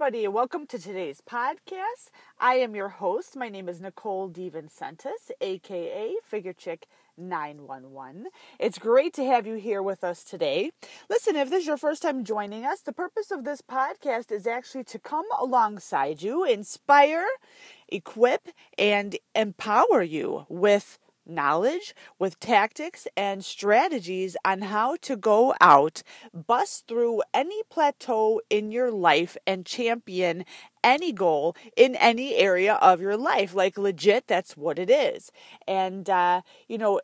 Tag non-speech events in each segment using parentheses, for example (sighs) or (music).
everybody, and welcome to today's podcast. I am your host. My name is Nicole DeVincentis, aka Figure Chick 911. It's great to have you here with us today. Listen, if this is your first time joining us, the purpose of this podcast is actually to come alongside you, inspire, equip, and empower you with knowledge, with tactics and strategies on how to go out, bust through any plateau in your life, and champion any goal in any area of your life. Like, legit, that's what it is. And, uh, you know,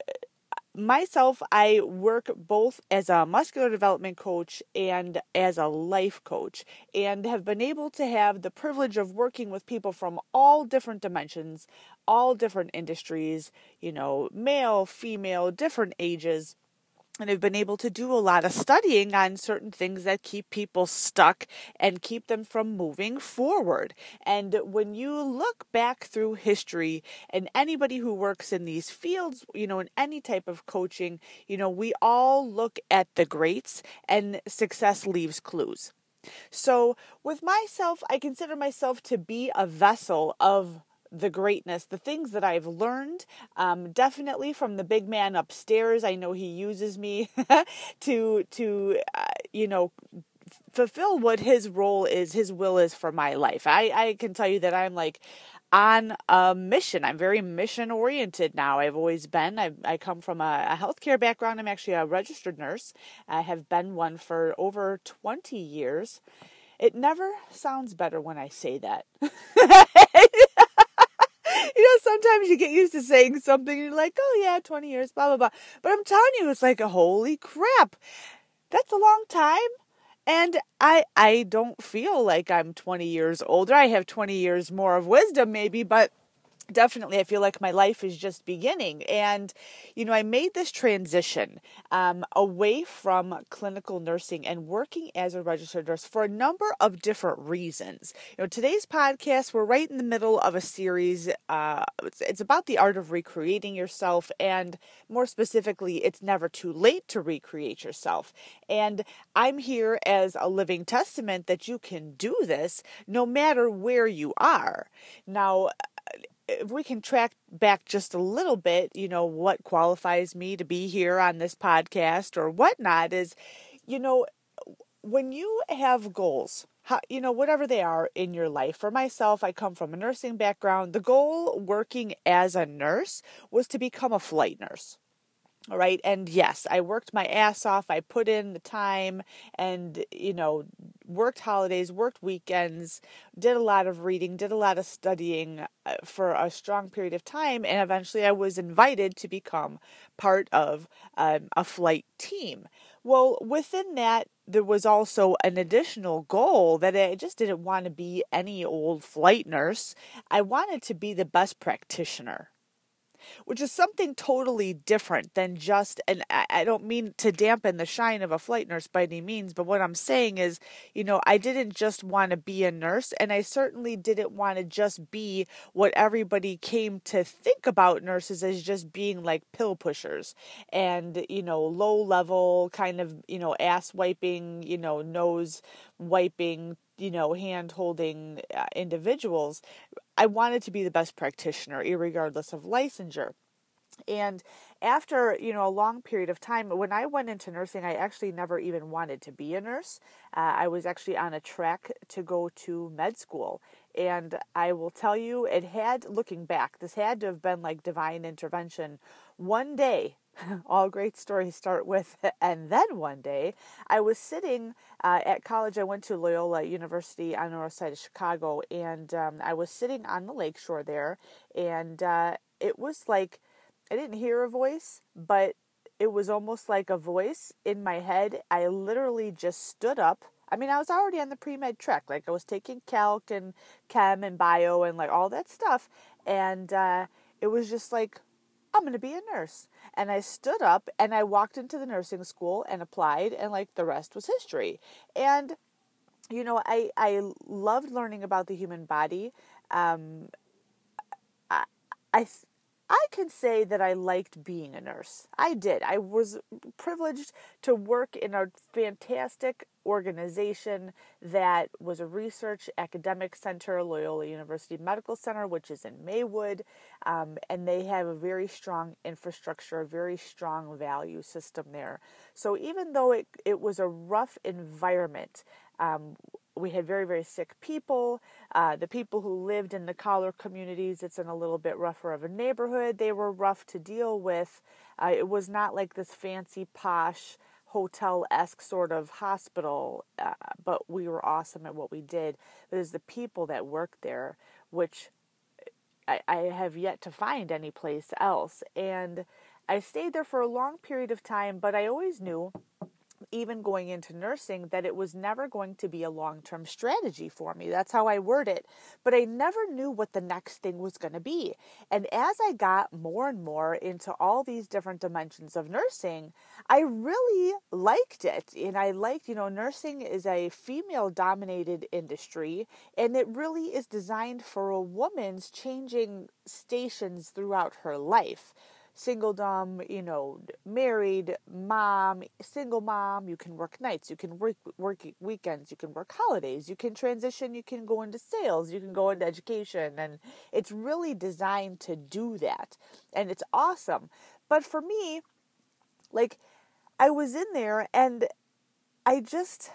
myself, I work both as a muscular development coach and as a life coach, and have been able to have the privilege of working with people from all different dimensions, all different industries, you know, male, female, different ages and have been able to do a lot of studying on certain things that keep people stuck and keep them from moving forward. And when you look back through history and anybody who works in these fields, you know, in any type of coaching, you know, we all look at the greats and success leaves clues. So, with myself, I consider myself to be a vessel of the greatness, the things that I've learned, um, definitely from the big man upstairs. I know he uses me (laughs) to to uh, you know fulfill what his role is, his will is for my life. I I can tell you that I'm like on a mission. I'm very mission oriented now. I've always been. I, I come from a, a healthcare background. I'm actually a registered nurse. I have been one for over 20 years. It never sounds better when I say that. (laughs) you know, sometimes you get used to saying something and you're like, oh yeah, 20 years, blah, blah, blah. But I'm telling you, it's like, holy crap. That's a long time. And I I don't feel like I'm 20 years older. I have 20 years more of wisdom maybe, but definitely i feel like my life is just beginning. And you know i made this transition um, away from clinical nursing and working as a registered nurse for a number of different reasons. You know today's podcast we're right in the middle of a series uh, it's, it's about the art of recreating yourself. And more specifically it's never too late to recreate yourself. And i'm here as a living testament that you can do this no matter where you are. Now if we can track back just a little bit, you know, what qualifies me to be here on this podcast or whatnot is, you know, when you have goals, how, you know, whatever they are in your life. For myself, I come from a nursing background. The goal working as a nurse was to become a flight nurse. All right. And yes, I worked my ass off. I put in the time and, you know, worked holidays, worked weekends, did a lot of reading, did a lot of studying uh, for a strong period of time. And eventually I was invited to become part of um, a flight team. Well, within that, there was also an additional goal that I just didn't want to be any old flight nurse. I wanted to be the best practitioner which is something totally different than just, and I don't mean to dampen the shine of a flight nurse by any means, but what I'm saying is, you know, I didn't just want to be a nurse, and I certainly didn't want to just be what everybody came to think about nurses as just being like pill pushers and, you know, low level kind of, you know, ass wiping, you know, nose wiping you know, hand holding uh, individuals. I wanted to be the best practitioner, regardless of licensure. And after you know a long period of time, when I went into nursing, I actually never even wanted to be a nurse. Uh, I was actually on a track to go to med school, and I will tell you, it had looking back, this had to have been like divine intervention. One day, (laughs) all great stories start with, (laughs) and then one day, I was sitting uh, at college. I went to Loyola University on the north side of Chicago, and um, I was sitting on the lakeshore there, and uh, it was like I didn't hear a voice, but it was almost like a voice in my head. I literally just stood up. I mean, I was already on the pre med track. Like, I was taking calc and chem and bio and like all that stuff. And uh, it was just like, I'm going to be a nurse. And I stood up and I walked into the nursing school and applied, and like the rest was history. And, you know, I, I loved learning about the human body. Um, I, I, I can say that I liked being a nurse. I did. I was privileged to work in a fantastic organization that was a research academic center, Loyola University Medical Center, which is in Maywood. Um, and they have a very strong infrastructure, a very strong value system there. So even though it, it was a rough environment, um, we had very very sick people uh, the people who lived in the collar communities it's in a little bit rougher of a neighborhood they were rough to deal with uh, it was not like this fancy posh hotel-esque sort of hospital uh, but we were awesome at what we did. It was the people that worked there which I, I have yet to find any place else. And i stayed there for a long period of time but i always knew even going into nursing that it was never going to be a long term strategy for me. That's how I word it. But I never knew what the next thing was going to be. And as I got more and more into all these different dimensions of nursing, I really liked it. And I liked, you know, nursing is a female dominated industry and it really is designed for a woman's changing stations throughout her life singledom, you know, married mom, single mom, you can work nights, you can work work weekends, you can work holidays, you can transition, you can go into sales, you can go into education and it's really designed to do that. And it's awesome. But for me, like I was in there and I just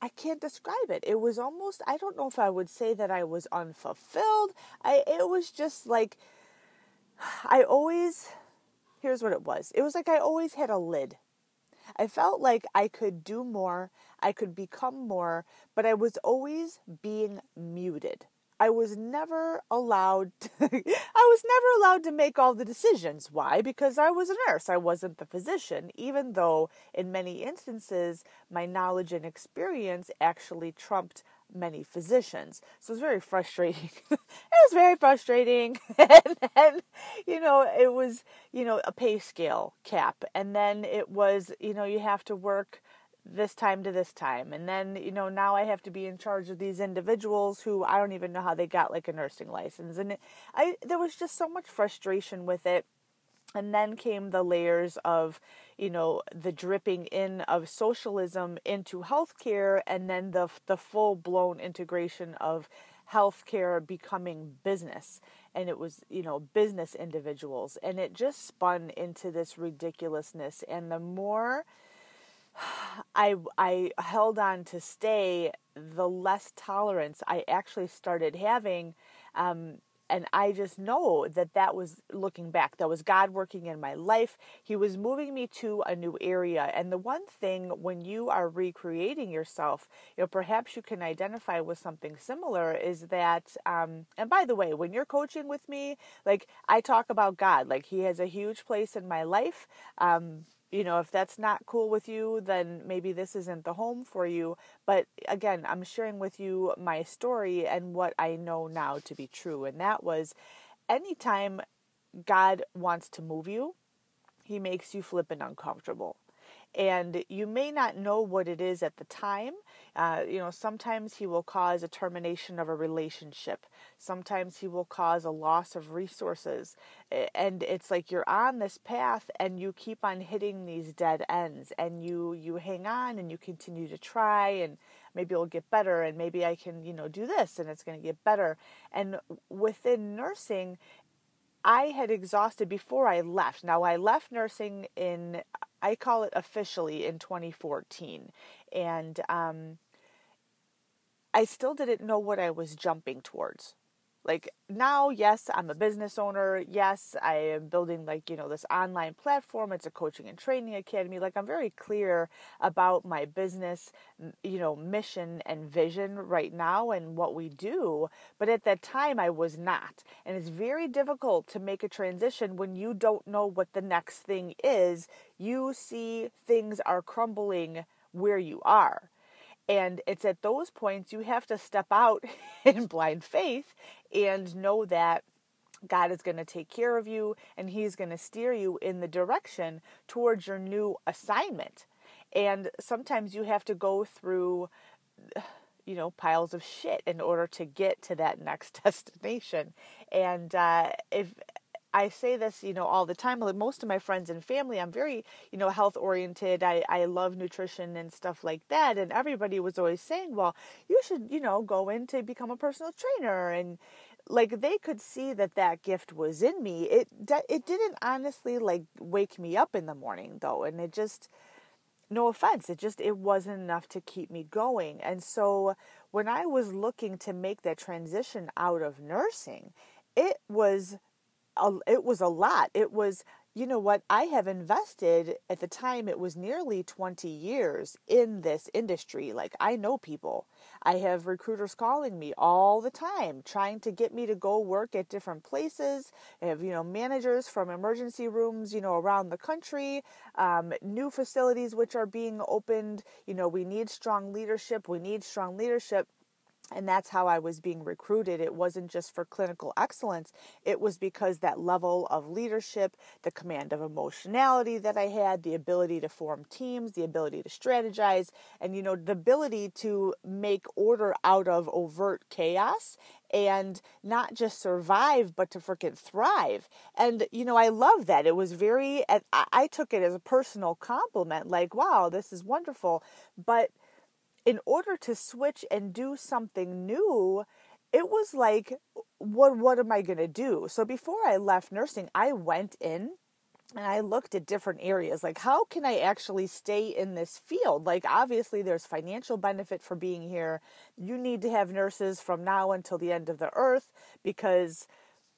I can't describe it. It was almost I don't know if I would say that I was unfulfilled. I it was just like I always here's what it was it was like I always had a lid. I felt like I could do more, I could become more, but I was always being muted. I was never allowed to, (laughs) I was never allowed to make all the decisions. Why? Because I was a nurse. I wasn't the physician, even though in many instances my knowledge and experience actually trumped many physicians. So it's very frustrating. (laughs) it was very frustrating. (laughs) and then, you know, it was, you know, a pay scale cap. And then it was, you know, you have to work this time to this time. And then, you know, now I have to be in charge of these individuals who I don't even know how they got like a nursing license. And it, I there was just so much frustration with it and then came the layers of you know the dripping in of socialism into healthcare and then the the full blown integration of healthcare becoming business. And it was you know business individuals. And it just spun into this ridiculousness. And the more (sighs) I I held on to stay the less tolerance I actually started having um, and I just know that that was looking back, that was God working in my life. He was moving me to a new area. And the one thing when you are recreating yourself, you know, perhaps you can identify with something similar is that, um, and by the way, when you're coaching with me, like I talk about God, like He has a huge place in my life. Um, you know, if that's not cool with you, then maybe this isn't the home for you. But again, I'm sharing with you my story and what I know now to be true. And that was anytime God wants to move you, he makes you flippin' uncomfortable and you may not know what it is at the time. Uh, you know, sometimes he will cause a termination of a relationship. Sometimes he will cause a loss of resources, and it's like you're on this path and you keep on hitting these dead ends, and you you hang on and you continue to try, and maybe it'll get better, and maybe I can you know do this, and it's going to get better. And within nursing, I had exhausted before I left. Now, I left nursing in, I call it officially in 2014. And um, I still didn't know what I was jumping towards like now yes i'm a business owner. Yes i am building like you know this online platform. It's a coaching and training academy. Like i'm very clear about my business you know mission and vision right now and what we do. But at that time i was not. And it's very difficult to make a transition when you don't know what the next thing is. You see things are crumbling where you are and it's at those points you have to step out (laughs) in blind faith and know that God is going to take care of you and He's going to steer you in the direction towards your new assignment. And sometimes you have to go through, (sighs) you know, piles of shit in order to get to that next (laughs) destination. And uh, if I say this, you know, all the time. Like most of my friends and family, I'm very, you know, health oriented. I, I love nutrition and stuff like that. And everybody was always saying, well, you should, you know, go in to become a personal trainer. And like they could see that that gift was in me. It, it didn't honestly like wake me up in the morning though. And it just, no offense, it just, it wasn't enough to keep me going. And so when I was looking to make that transition out of nursing, it was it was a lot. It was, you know what, I have invested at the time, it was nearly 20 years in this industry. Like, I know people. I have recruiters calling me all the time, trying to get me to go work at different places. I have, you know, managers from emergency rooms, you know, around the country, um, new facilities which are being opened. You know, we need strong leadership. We need strong leadership and that's how I was being recruited. It wasn't just for clinical excellence, it was because that level of leadership, the command of emotionality that I had, the ability to form teams, the ability to strategize, and you know, the ability to make order out of overt chaos and not just survive, but to freaking thrive. And, you know, I love that. It was very, I took it as a personal compliment like, wow, this is wonderful. But, in order to switch and do something new, it was like, what what am I gonna do? So before I left nursing, I went in and I looked at different areas like how can I actually stay in this field? Like obviously there's financial benefit for being here. You need to have nurses from now until the end of the earth because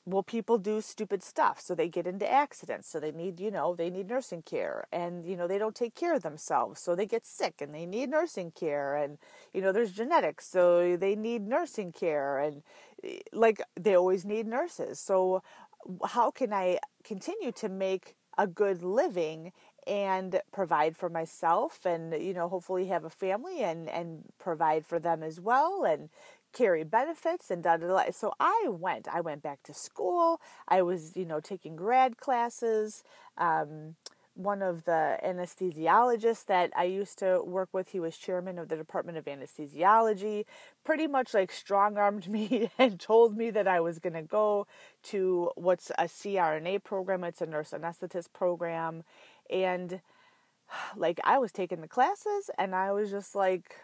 well people do stupid stuff so they get into accidents so they need you know they need nursing care and you know they don't take care of themselves so they get sick and they need nursing care and you know there's genetics so they need nursing care and eh, like they always need nurses. So how can i continue to make a good living and provide for myself and you know hopefully have a family and and provide for them as well and carry benefits and da da da. So I went. I went back to school. I was, you know, taking grad classes. Um, one of the anesthesiologists that I used to work with, he was chairman of the Department of Anesthesiology, pretty much like strong armed (laughs) me and told me that I was going to go to what's a CRNA program. It's a nurse anesthetist program. And (sighs) like I was taking the classes and I was just like,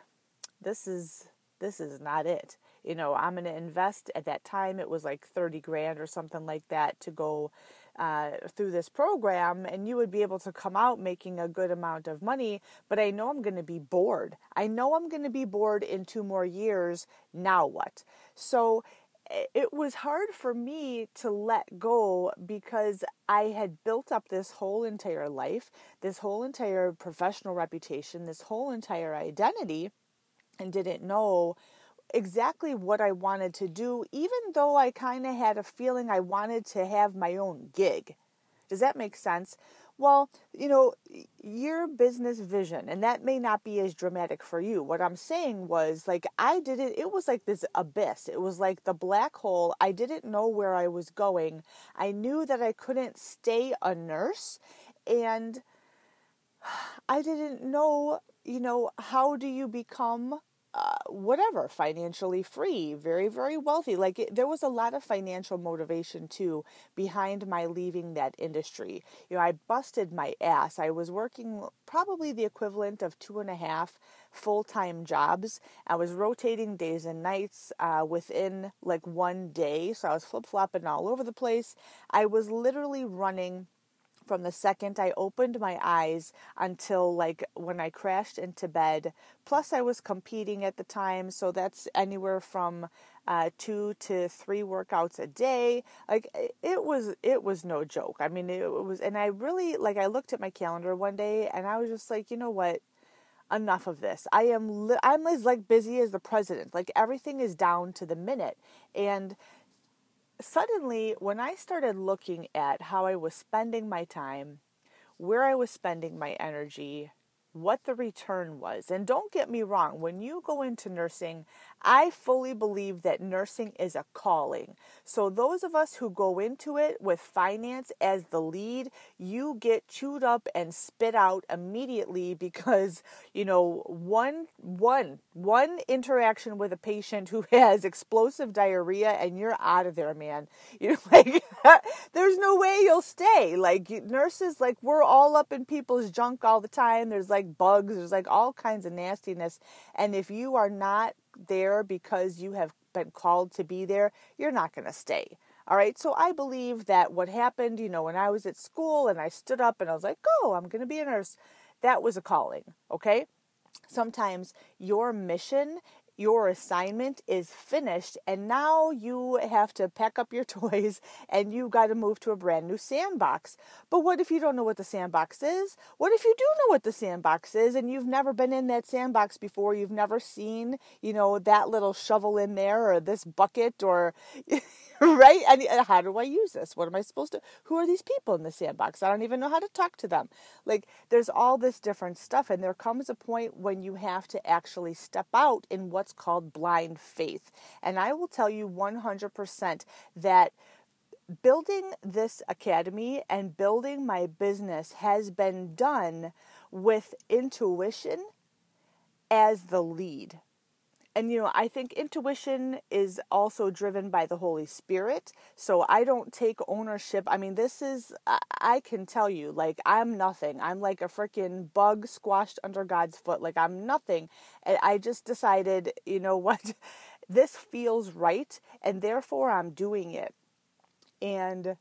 this is this is not it. You know, I'm going to invest at that time, it was like 30 grand or something like that to go uh, through this program, and you would be able to come out making a good amount of money. But I know I'm going to be bored. I know I'm going to be bored in two more years. Now what? So it was hard for me to let go because I had built up this whole entire life, this whole entire professional reputation, this whole entire identity and didn't know exactly what I wanted to do, even though I kind of had a feeling I wanted to have my own gig. Does that make sense? Well, you know, your business vision, and that may not be as dramatic for you. What I'm saying was, like, I didn't, it was like this abyss. It was like the black hole. I didn't know where I was going. I knew that I couldn't stay a nurse, and (sighs) I didn't know, you know, how do you become whatever, financially free, very, very wealthy. Like it, there was a lot of financial motivation too behind my leaving that industry. You know, I busted my ass. I was working probably the equivalent of two and a half full time jobs. I was rotating days and nights uh, within like one day. So I was flip flopping all over the place. I was literally running from the second I opened my eyes until like when I crashed into bed. Plus, I was competing at the time, so that's anywhere from uh, two to three workouts a day. Like it was, it was no joke. I mean, it was, and I really like. I looked at my calendar one day, and I was just like, you know what? enough of this. I am li- I'm as like busy as the president. Like everything is down to the minute. And suddenly, when I started looking at how I was spending my time, where I was spending my energy, what the return was. And don't get me wrong, when you go into nursing, I fully believe that nursing is a calling. So, those of us who go into it with finance as the lead, you get chewed up and spit out immediately (laughs) because, you know, one, one, one interaction with a patient who (laughs) has explosive diarrhea and you're out of there, man. (laughs) You know, like, there's no way you'll stay. Like, nurses, like, we're all up in people's junk all the time. There's like bugs, there's like all kinds of nastiness. And if you are not there because you have been called to be there, you're not going to stay. All right. So I believe that what happened, you know, when I was at school and I stood up and I was like, oh, I'm going to be a nurse, that was a calling. Okay. Sometimes your mission your assignment is finished and now you have to pack up your (laughs) toys and you've got to move to a brand new sandbox. But what if you don't know what the sandbox is? What if you do know what the sandbox is and you've never been in that sandbox before? You've never seen, you know, that little shovel in there or this bucket or (laughs) right? And how do I use this? What am I supposed to? Who are these people in the sandbox? I don't even know how to talk to them. Like, there's all this different stuff, and there comes a point when you have to actually step out in what's called blind faith. And I will tell you 100% that building this academy and building my business has been done with intuition as the lead and you know i think intuition is also driven by the holy spirit. So i don't take ownership. I mean this is i can tell you like i'm nothing. I'm like a freaking bug squashed under god's foot. Like i'm nothing. And i just decided you know (laughs) what? This feels right and therefore i'm doing it. And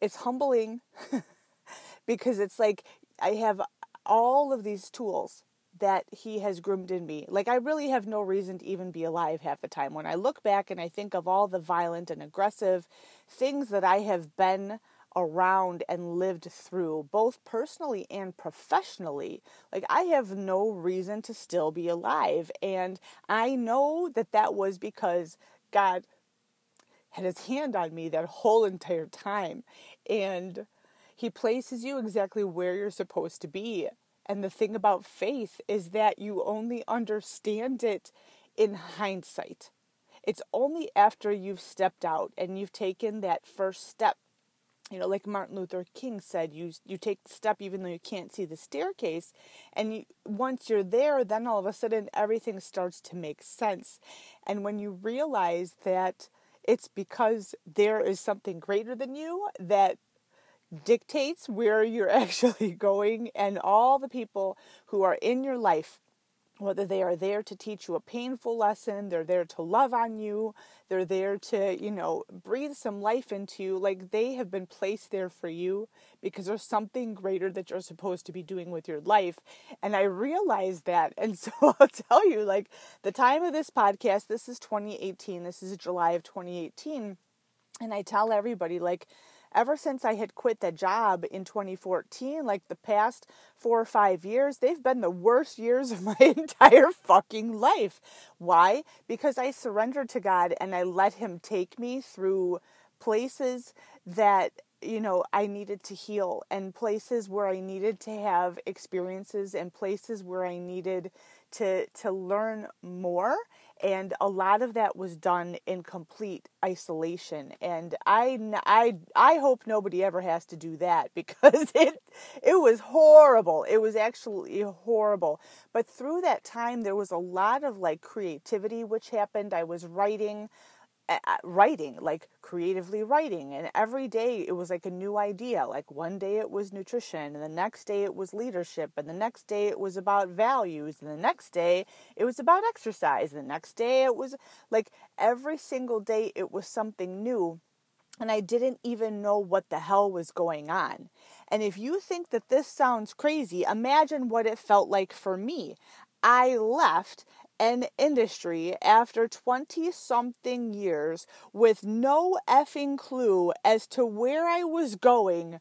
it's humbling (laughs) because it's like i have all of these tools that he has groomed in me. Like, I really have no reason to even be alive half the time. When I look back and I think of all the violent and aggressive things that I have been around and lived through, both personally and professionally, like, I have no reason to still be alive. And I know that that was because God had his hand on me that whole entire time. And he places you exactly where you're supposed to be and the thing about faith is that you only understand it in hindsight. It's only after you've stepped out and you've taken that first step. You know, like Martin Luther King said, you you take the step even though you can't see the staircase, and you, once you're there, then all of a sudden everything starts to make sense. And when you realize that it's because there is something greater than you that dictates where you're (laughs) actually going, and all the people who are in your life, whether they are there to teach you a painful lesson, they're there to love on you, they're there to, you know, breathe some life into you, like they have been placed there for you because there's something greater that you're supposed to be doing with your life. And I realized that. And (laughs) so I'll tell you, like, the time of this podcast, this is 2018, this is July of 2018. And I tell everybody, like, ever since I had quit the job in 2014, like the past four or five years, they've been the worst years of (laughs) my entire fucking life. Why? Because I surrendered to God and I let Him take me through places that you know I needed to heal and places where I needed to have experiences and places where I needed to to learn more and a lot of that was done in complete isolation and i i i hope nobody ever has to do that (laughs) because it it was horrible. It was actually horrible. But through that time there was a lot of like creativity which happened. I was writing writing, like creatively writing. And every day it was like a new idea. Like one day it was nutrition, and the next day it was leadership, and the next day it was about values, and the next day it was about exercise, and the next day it was like every single day it was something new. And I didn't even know what the hell was going on. And if you think that this sounds crazy, imagine what it felt like for me. I left an industry after 20 something years with no effing clue as to where I was going.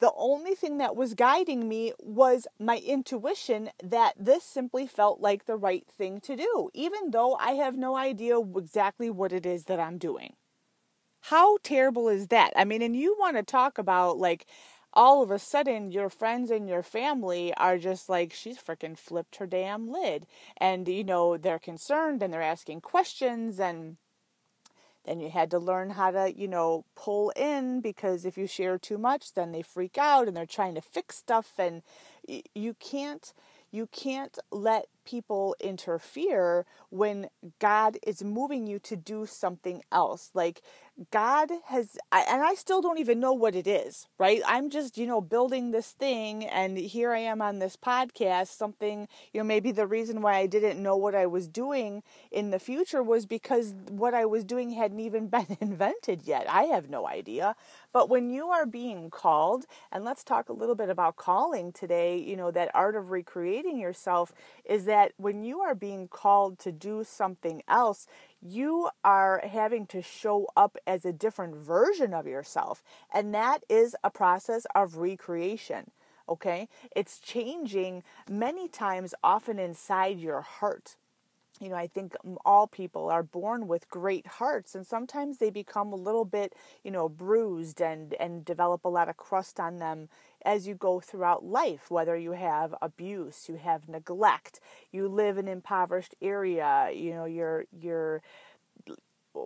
The only thing that was guiding me was my intuition that this simply felt like the right thing to do, even though I have no idea exactly what it is that I'm doing. How terrible is that? I mean, and you want to talk about like all of a sudden your friends and your family are just like she's freaking flipped her damn lid. And you know they're concerned and they're asking questions and then you had to learn how to you know pull in because if you share too much then they freak out and they're trying to fix stuff and you can't you can't let people interfere when God is moving you to do something else. Like God has, and I still don't even know what it is, right? I'm just, you know, building this thing, and here I am on this podcast. Something, you know, maybe the reason why I didn't know what I was doing in the future was because what I was doing hadn't even (laughs) been invented yet. I have no idea. But when you are being called, and let's talk a little bit about calling today, you know, that art of recreating yourself is that that when you are being called to do something else, you are having to show up as a different version of yourself. And that is a process of recreation. Okay? It's changing many times, often inside your heart you know, I think um, all people are born with great hearts, and sometimes they become a little bit, you know, bruised and and develop a lot of crust on them as you go throughout life. Whether you have abuse, you have neglect, you live in an impoverished area, you know, you're you're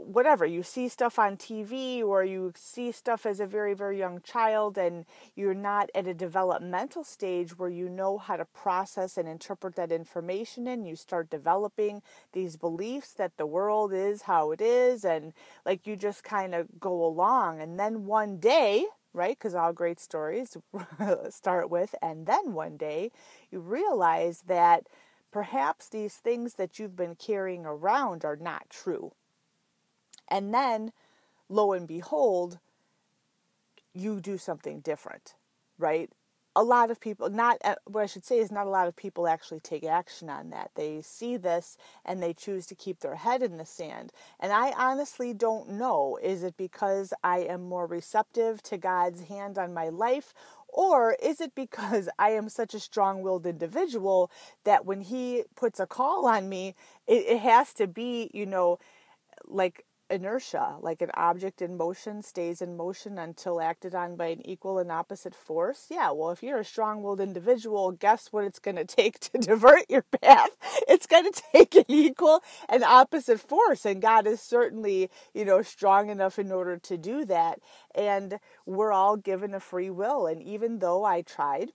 whatever you see stuff on TV or you see stuff as a very very young child and you're not at a developmental stage where you know how to process and interpret that information and you start developing these beliefs that the world is how it is and like you just kind of go along. And then one day right because all great stories (laughs) start with and then one day you realize that perhaps these things that you've been carrying around are not true and then, lo and behold, you do something different, right? A lot of people, not uh, what I should say is not a lot of people actually take action on that. They see this and they choose to keep their head in the sand. And I honestly don't know is it because I am more receptive to God's hand on my life or is it because (laughs) I am such a strong willed individual that when He puts a call on me, it, it, has to be, you know, like inertia, like an object in motion stays in motion until acted on by an equal and opposite force. Yeah, well, if you're a strong willed individual, guess what it's going (laughs) to take to divert your path? It's going (laughs) to take an equal and opposite force. And God is certainly, you know, strong enough in order to do that. And we're all given a free will. And even though I tried,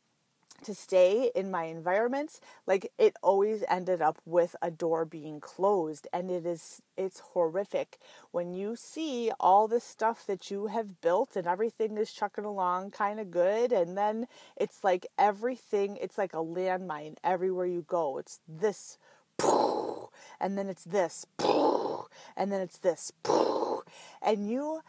to stay in my environments like it always ended up with a door being closed and it is it's horrific. When you see all the stuff that you have built and everything is chucking along kind of good and then it's like everything it's like a landmine everywhere you go. It's this and then it's this and then it's this and you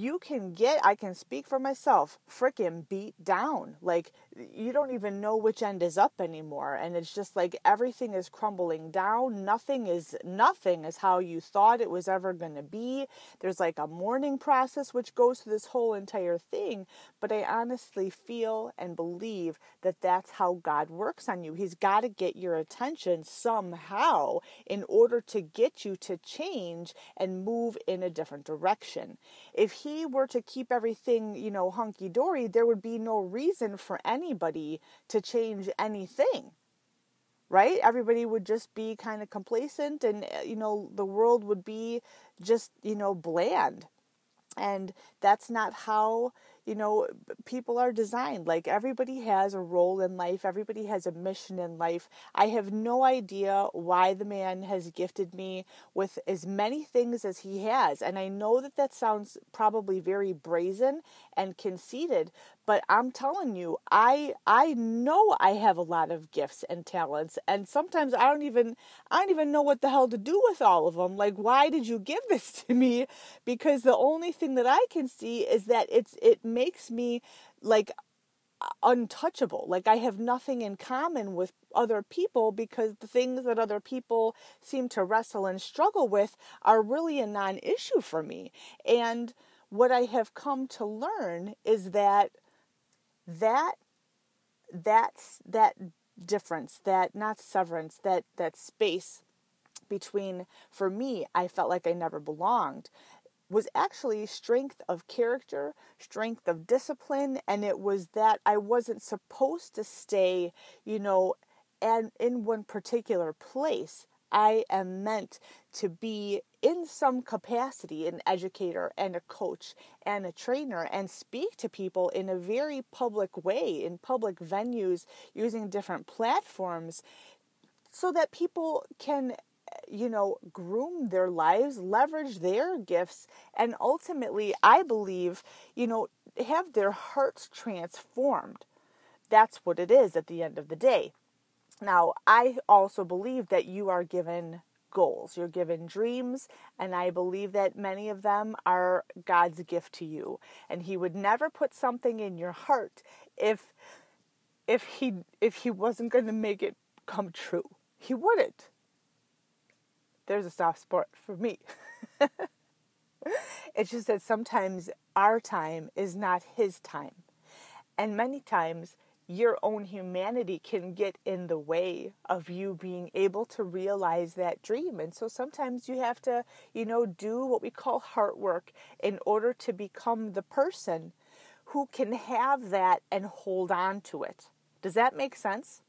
you can get, I can speak for myself, freaking beat down. Like, you don't even know which end is up anymore. And it's just like everything is crumbling down. Nothing is, nothing is how you thought it was ever going to be. There's like a mourning process which goes through this whole entire thing. But I honestly feel and believe that that's how God works on you. He's got to get your attention somehow in order to get you to change and move in a different direction. If he he were to keep everything, you know, hunky dory, there would be no reason for anybody to change anything. Right? Everybody would just be kind of complacent and, uh, you know, the world would be just, you know, bland. And that's not how you know, people are designed. Like everybody has a role in life, everybody has a mission in life. I have no idea why the man has gifted me with as many things as he has. And I know that that sounds probably very brazen and conceited, but I'm telling you, I I know I have a lot of gifts and talents and sometimes I don't even I don't even know what the hell to do with all of them. Like why did you give (laughs) this to me? Because the only thing that I can see is that it's it makes me like untouchable. Like I have nothing in common with other people because the things that other people seem to wrestle and struggle with are really a non-issue for me. And what I have come to learn is that that that's that difference, that not severance, that that space between for me, I felt like I never belonged was actually strength of character, strength of discipline, and it was that I wasn't supposed to stay, you know, and in one particular place. I am meant to be in some capacity an educator and a coach and a trainer and speak to people in a very public way in public venues using different platforms so that people can eh, you know, groom their lives, leverage their gifts, and ultimately, I believe, you know, have their hearts transformed. That's what it is at the end of the day. Now, I also believe that you are given goals, you're given dreams, and I believe that many of them are God's gift to you. And He would never put something in your heart if if he if he wasn't going to make it come true. He wouldn't there's a soft spot for me. (laughs) it's just that sometimes our time is not his time. And many times your own humanity can get in the way of you being able to realize that dream. And so sometimes you have to, you know, do what we call heart work in order to become the person who can have that and hold on to it. Does that make sense?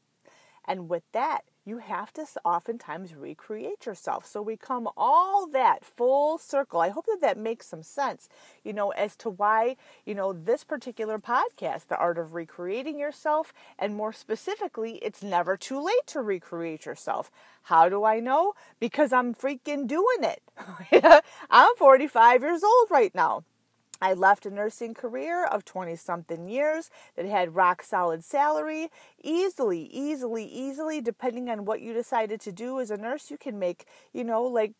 And with that, you have to oftentimes recreate yourself. So we come all that full circle. I hope that that makes some sense, you know, as to why, you know, this particular podcast, The Art of Recreating Yourself, and more specifically, it's never too late to recreate yourself. How do I know? Because I'm freaking doing it. (laughs) I'm 45 years old right now. I left a nursing career of 20 something years that had rock solid salary. Easily, easily, easily, depending on what you decided to do as a nurse, you can make, you know, like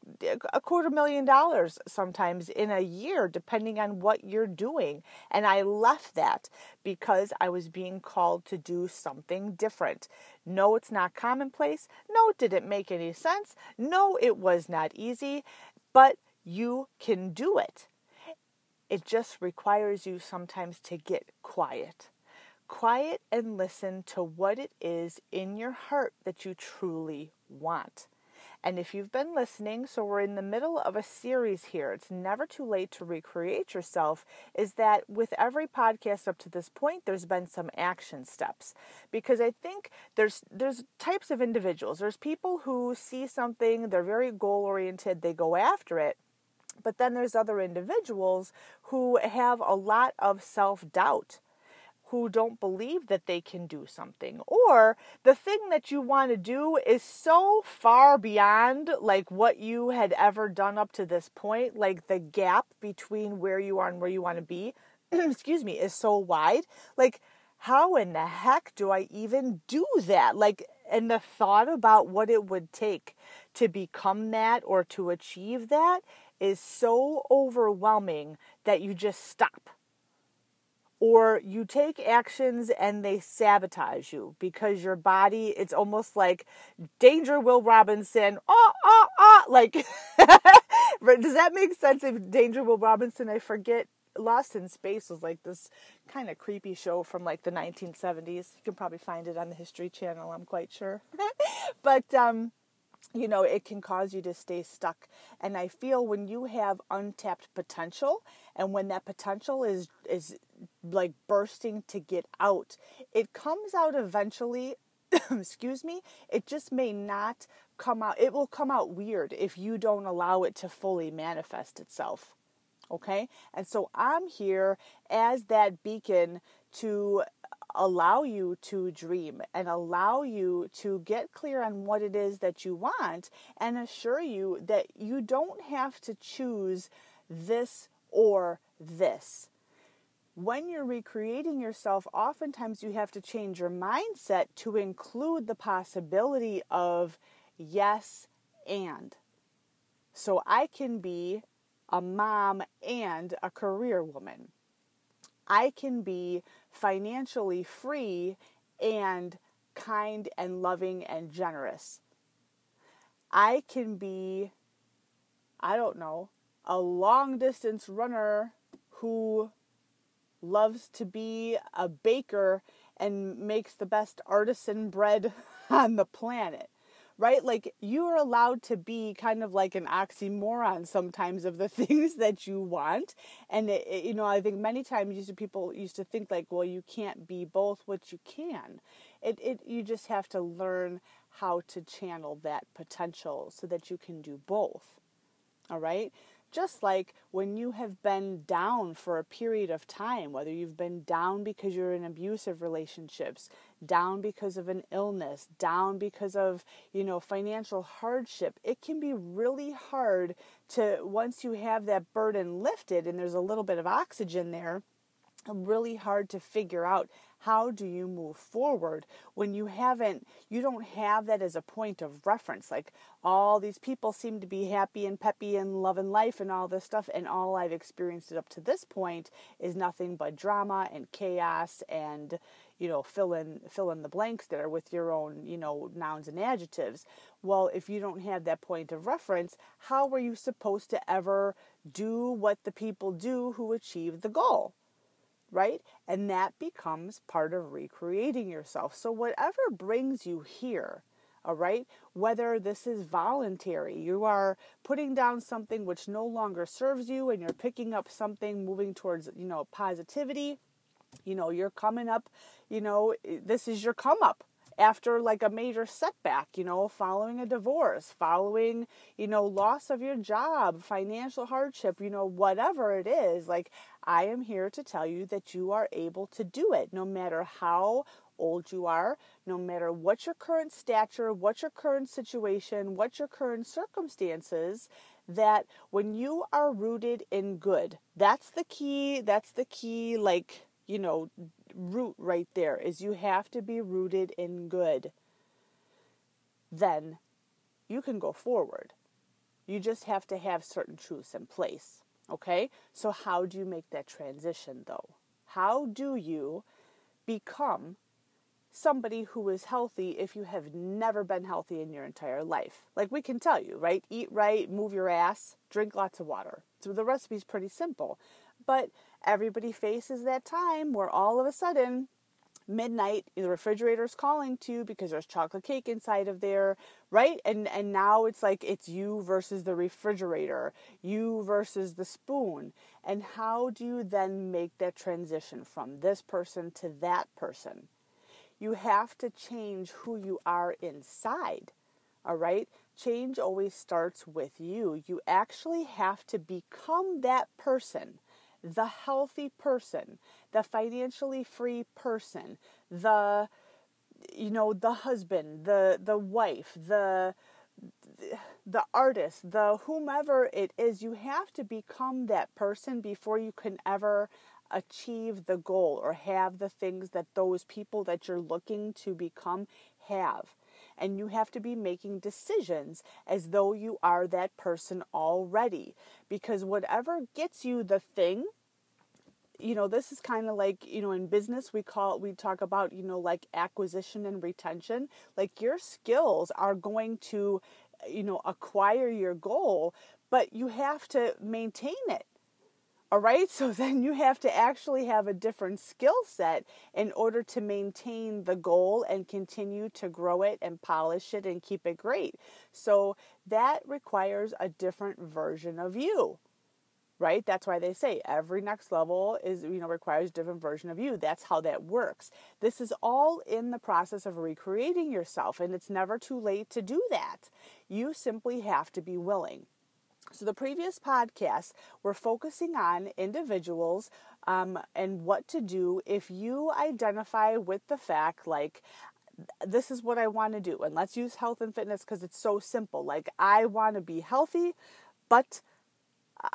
a quarter million dollars sometimes in a year, depending on what you're doing. And I left that because I was being called to do something different. No, it's not commonplace. No, it didn't make any sense. No, it was not easy, but you can do it. It just requires you sometimes to get quiet. Quiet and listen to what it is in your heart that you truly want. And if you've been listening, so we're in the middle of a series here, it's never too late to recreate yourself. Is that with every podcast up to this point, there's been some action steps. Because I think there's there's types of individuals. There's people who see something, they're very goal oriented, they go after it. But then there's other individuals who have a lot of self doubt, who don't believe that they can do something. Or the thing that you want to do is so far beyond like what you had ever done up to this point, like the gap between where you are and where you want to be, (clears throat) excuse me, is so wide. Like, how in the heck do I even do that? Like, and the thought about what it would take to become that or to achieve that is so overwhelming that you just stop. Or you take actions and they sabotage you because your body, it's almost like Danger Will Robinson. Ah, ah, ah. Like, (laughs) does that make sense? If Danger Will Robinson, I forget Lost in Space was like this kind of creepy show from like the 1970s. You can probably find it on the History Channel, I'm quite sure. (laughs) but um you know, it can cause you to stay stuck. And I feel when you have untapped potential and when that potential is is like bursting to get out, it comes out eventually. (coughs) excuse me, it just may not come out. It will come out weird if you don't allow it to fully manifest itself. Okay? And so I'm here as that beacon to allow you to dream and allow you to get clear on what it is that you want and assure you that you don't have to choose this or this. When you're recreating yourself, oftentimes you have to change your mindset to include the possibility of yes and. So I can be a mom and a career woman. I can be financially free and kind and loving and generous. I can be, I don't know, a long distance runner who loves to be a baker and makes the best artisan bread (laughs) on the planet. Right? Like you are allowed to be kind of like an oxymoron sometimes of the (laughs) things that you want. And it, it, you know, I think many times used to people used to think like, well, you can't be both, what you can. It it you just have to learn how to channel that potential so that you can do both. All right? Just like when you have been down for a period of time, whether you've been down because you're in abusive relationships, down because of an illness, down because of, you know, financial hardship, it can be really hard to, once you have that burden lifted and there's a little bit of oxygen there, really hard to figure out how do you move forward when you haven't you don't have that as a point of reference. Like all these people seem to be happy and peppy and loving life and all this stuff and all I've experienced up to this point is nothing but drama and chaos and you know fill in fill in the blanks there with your own you know nouns and adjectives well if you don't have that point of reference how were you supposed to ever do what the people do who achieve the goal right? And that becomes part of recreating yourself. So, whatever brings you here, all right, whether this is voluntary, you are putting down something which no longer serves you and you're picking up something moving towards, you know, positivity, you know, you're coming up, you know, this is your come up after like a major setback, you know, following a divorce, following, you know, loss of your job, financial hardship, you know, whatever it is, like I am here to tell you that you are able to do it no matter how old you are, no matter what your current stature, what your current situation, what your current circumstances, that when you are rooted in good, that's the key, that's the key, like, you know, root right there is you have to be rooted in good. Then you can go forward. You just have to have certain truths in place. Okay? So, how do you make that transition though? How do you become somebody who is healthy if you have never been healthy in your entire life? Like we can tell you, right? Eat right, move your ass, drink lots of water. So, the recipe is pretty simple. But everybody faces that time where all of a sudden midnight the refrigerator's calling to you because there's chocolate cake inside of there right? And and now it's like it's you versus the refrigerator you versus the spoon. And how do you then make that transition from this person to that person? You have to change who you are inside all right? Change always starts with you. You actually have to become that person the healthy person, the financially free person, the you know, the husband, the the wife, the the artist, the whomever it is, you have to become that person before you can ever achieve the goal or have the things that those people that you're looking to become have and you have to be making decisions as though you are that person already. Because whatever gets you the thing, you know, this is kind of like, you know, in business, we call, we talk about, you know, like acquisition and retention. Like your skills are going to, you know, acquire your goal, but you have to maintain it. All right, so (laughs) then you have to actually have a different skill set in order to maintain the goal and continue to grow it and polish it and keep it great. So that requires a different version of you right? That's why they say every next level is you know requires a different version of you. That's how that works. This is all in the process of recreating yourself and it's never too late to do that. You simply have to be willing so, the previous podcasts were focusing on individuals um, and what to do if you identify with the fact, like, this is what I want to do. And let's use health and fitness because it's so simple. Like, I want to be healthy, but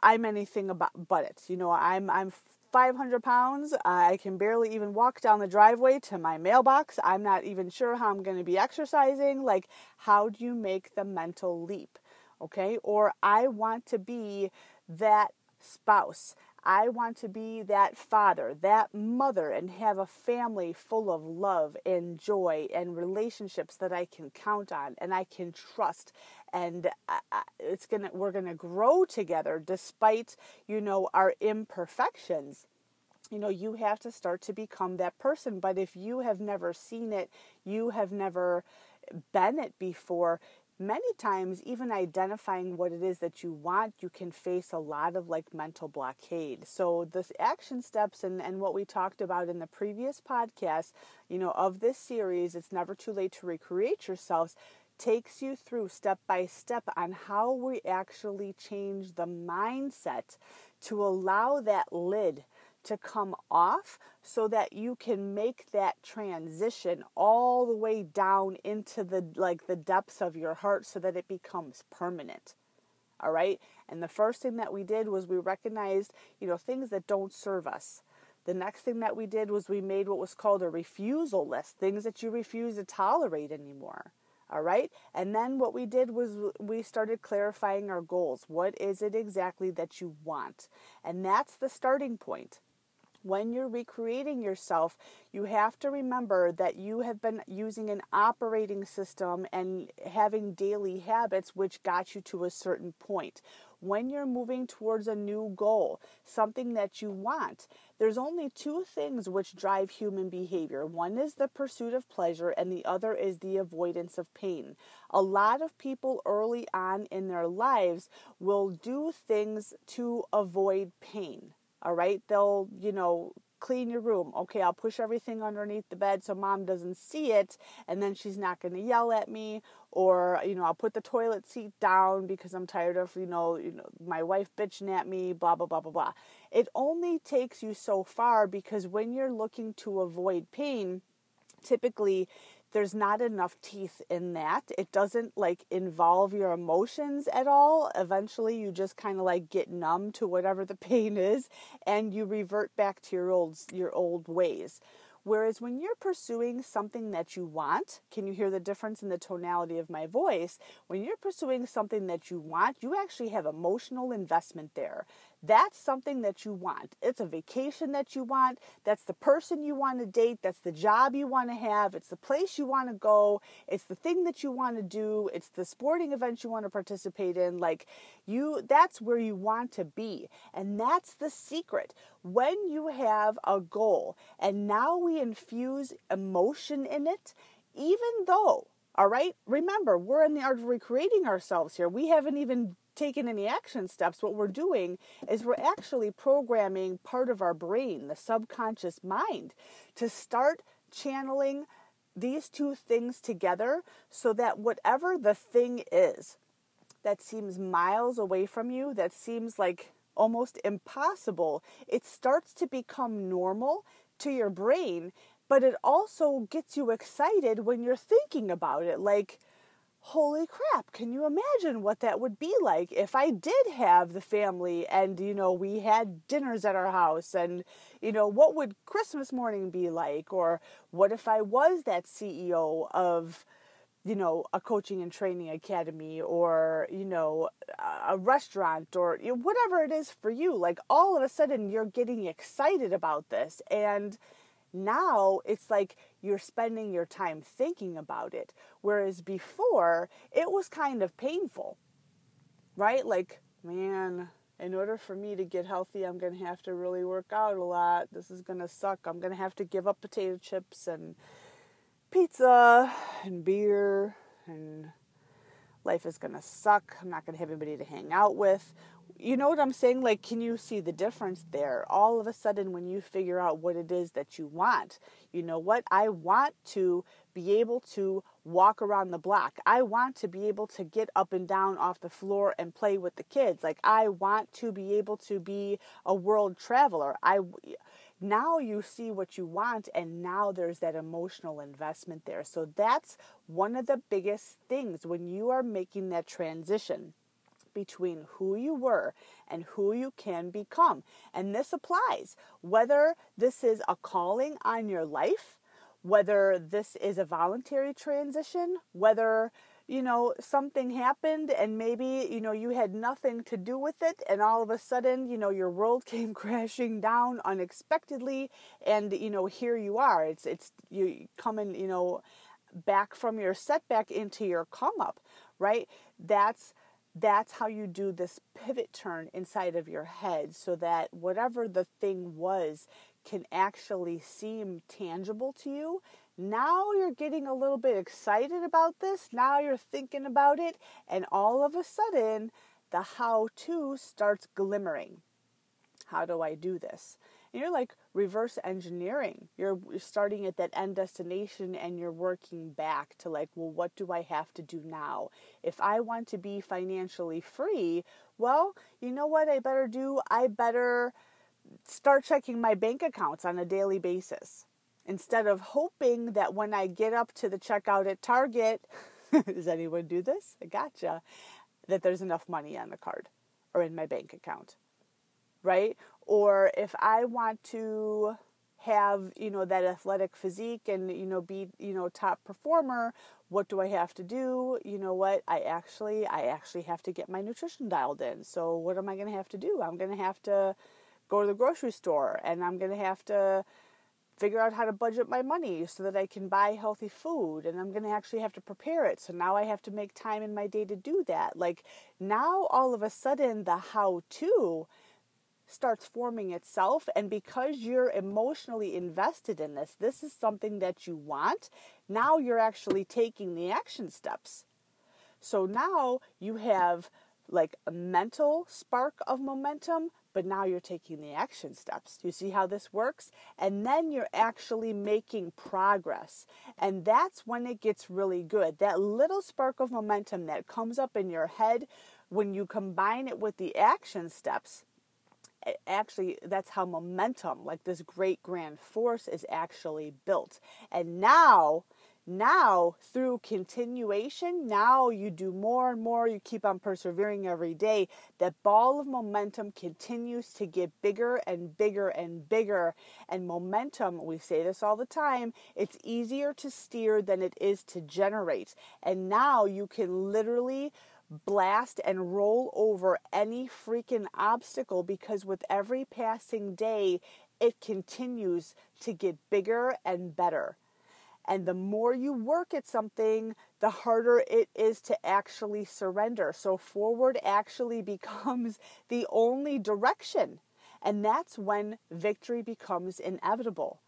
I'm anything about but it. You know, I'm I'm 500 pounds. I can barely even walk down the driveway to my mailbox. I'm not even sure how I'm going to be exercising. Like, how do you make the mental leap? Okay? Or I want to be that spouse. I want to be that father, that mother, and have a family full of love and joy and relationships that I can count on and I can trust. And it's gonna, we're gonna grow together despite, you know, our imperfections you know, you have to start to become that person. But if you have never seen it, you have never been it before, many times even identifying what it is that you want you can face a lot of like mental blockade. So the action steps and, and what we talked about in the previous podcast you know of this series it's never too late to recreate yourselves takes you through step by step on how we actually change the mindset to allow that lid to come off so that you can make that transition all the way down into the like the depths of your heart so that it becomes permanent all right and the first thing that we did was we recognized you know things that don't serve us the next thing that we did was we made what was called a refusal list things that you refuse to tolerate anymore all right. And then what we did was we started clarifying our goals. What is it exactly that you want? And that's the starting point when you're recreating yourself, you have to remember that you have been using an operating system and having daily habits which got you to a certain point. When you're moving towards a new goal, something that you want, there's only two things which drive human behavior. One is the pursuit of pleasure, and the other is the avoidance of pain. A lot of people early on in their lives will do things to avoid pain all right, they'll, you know, clean your room. Okay, I'll push everything underneath the bed so mom doesn't see it and then she's not going to yell at me or you know, I'll put the toilet seat down because I'm tired of, you know, you know, my wife bitching at me, blah blah blah blah blah. It only takes you so far because when you're looking to avoid pain, typically there's not enough teeth in that. It doesn't like involve your emotions at all. Eventually, you just kind of like get numb to whatever the (laughs) pain is and you revert back to your old your old ways. Whereas when you're pursuing something that you want, can you hear the difference in the tonality of my voice? When you're pursuing something that you want, you actually have emotional investment there. That's something that you want. It's a vacation that you want. That's the person you want to date. That's the job you want to have. It's the place you want to go. It's the thing that you want to do. It's the sporting event you want to participate in. Like you, that's where you want to be. And that's the secret. When you have a goal and now we infuse emotion in it, even though, all right, remember, we're in the art of recreating ourselves here. We haven't even taken any action steps. What we're doing is we're actually programming part of our brain, the subconscious mind, to start channeling these two things together so that whatever the thing is that seems miles away from you, that seems like almost impossible, it starts to become normal to your brain, but it also gets you excited when you're thinking about it. Like, holy crap, can you imagine what that would be like if I did have the family and, you know, we had dinners at our house and, you know, what would Christmas morning be like? Or what if I was that CEO of, you know, a coaching and training academy or, you know, a restaurant or you know, whatever it is for you. Like all of a sudden you're getting excited about this. And now it's like you're spending your time thinking about it. Whereas before it was kind of painful, right? Like, man, in order for me to get healthy, I'm going to have to really work out a lot. This is going to suck. I'm going to have to give up potato chips and pizza and beer and life is going to suck. I'm not going to have anybody to hang out with. You know what I'm saying? Like, can you see the difference there? All of a sudden, when you figure out what it is that you want, you know what? I want to be able to walk around the block. I want to be able to get up and down off the floor and play with the kids. Like, I want to be able to be a world traveler. I now you see what you want and now there's that emotional investment there. So that's one of the biggest things when you are making that transition between who you were and who you can become. And this applies whether this is a calling on your life, whether this is a voluntary transition, whether you know, something happened and maybe, you know, you had nothing to do with it and all of a sudden, you know, your world (laughs) came crashing down unexpectedly and, you know, here you are. It's, it's, you coming, you know, back from your setback into your come up, right? That's, that's how you do this pivot turn inside of your head so that whatever the thing was can actually seem tangible to you Now you're getting a little bit excited about this. Now you're thinking about it. And all of a sudden, the how to starts glimmering. How do I do this? And you're like reverse engineering. You're starting at that end destination and you're working back to like, well, what do I have to do now? If I want to be financially free, well, you know what I better do? I better start checking my bank accounts on a daily basis. Instead of hoping that when I get up to the checkout at Target, (laughs) does anyone do this? I gotcha. That there's enough money on the card or in my bank account. Right? Or if I want to have, you know, that athletic physique and, you know, be, you know, top performer, what do I have to do? You know what? I actually I actually have to get my nutrition dialed in. So what am I going to have to do? I'm going to have to go to the grocery store and I'm going to have to figure out how to budget my money so that I can buy healthy food and I'm going to actually have to prepare it. So now I have to make time in my day to do that. Like now all of a sudden the how to starts forming itself and because you're emotionally invested in this, this is something that you want. Now you're actually taking the action steps. So now you have like a mental spark of momentum, but now you're taking the action steps. You see how this works? And then you're actually making progress. And that's when it gets really good. That little spark of momentum that comes up in your head when you combine it with the action steps. Actually, that's how momentum, like this great grand force, is actually built. And now now, through continuation, now you do more and more, you keep on persevering every day. That ball of momentum continues to get bigger and bigger and bigger. And momentum, we say this all the time, it's easier to steer than it is to generate. And now you can literally blast and roll over any freaking obstacle because with every passing day, it continues to get bigger and better. And the more you work at something, the harder it is to actually surrender. So forward actually (laughs) becomes the only direction. And that's when victory becomes inevitable.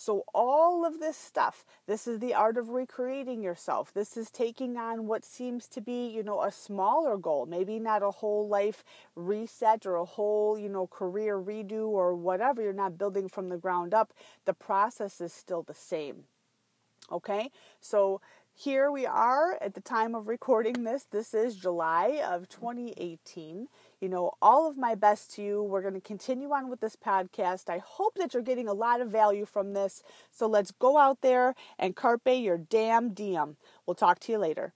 So, all of this stuff, this is the art of recreating yourself. This is taking on what seems to be, you know, a smaller goal, maybe not a whole life reset or a whole, you know, career redo or whatever. You're not building from the ground up. The process is still the same. Okay, so here we are at the time of recording this. This is July of 2018. You know, all of my best to you. We're going to continue on with this podcast. I hope that you're getting a lot of value from this. So let's go out there and carpe your damn diem. We'll talk to you later.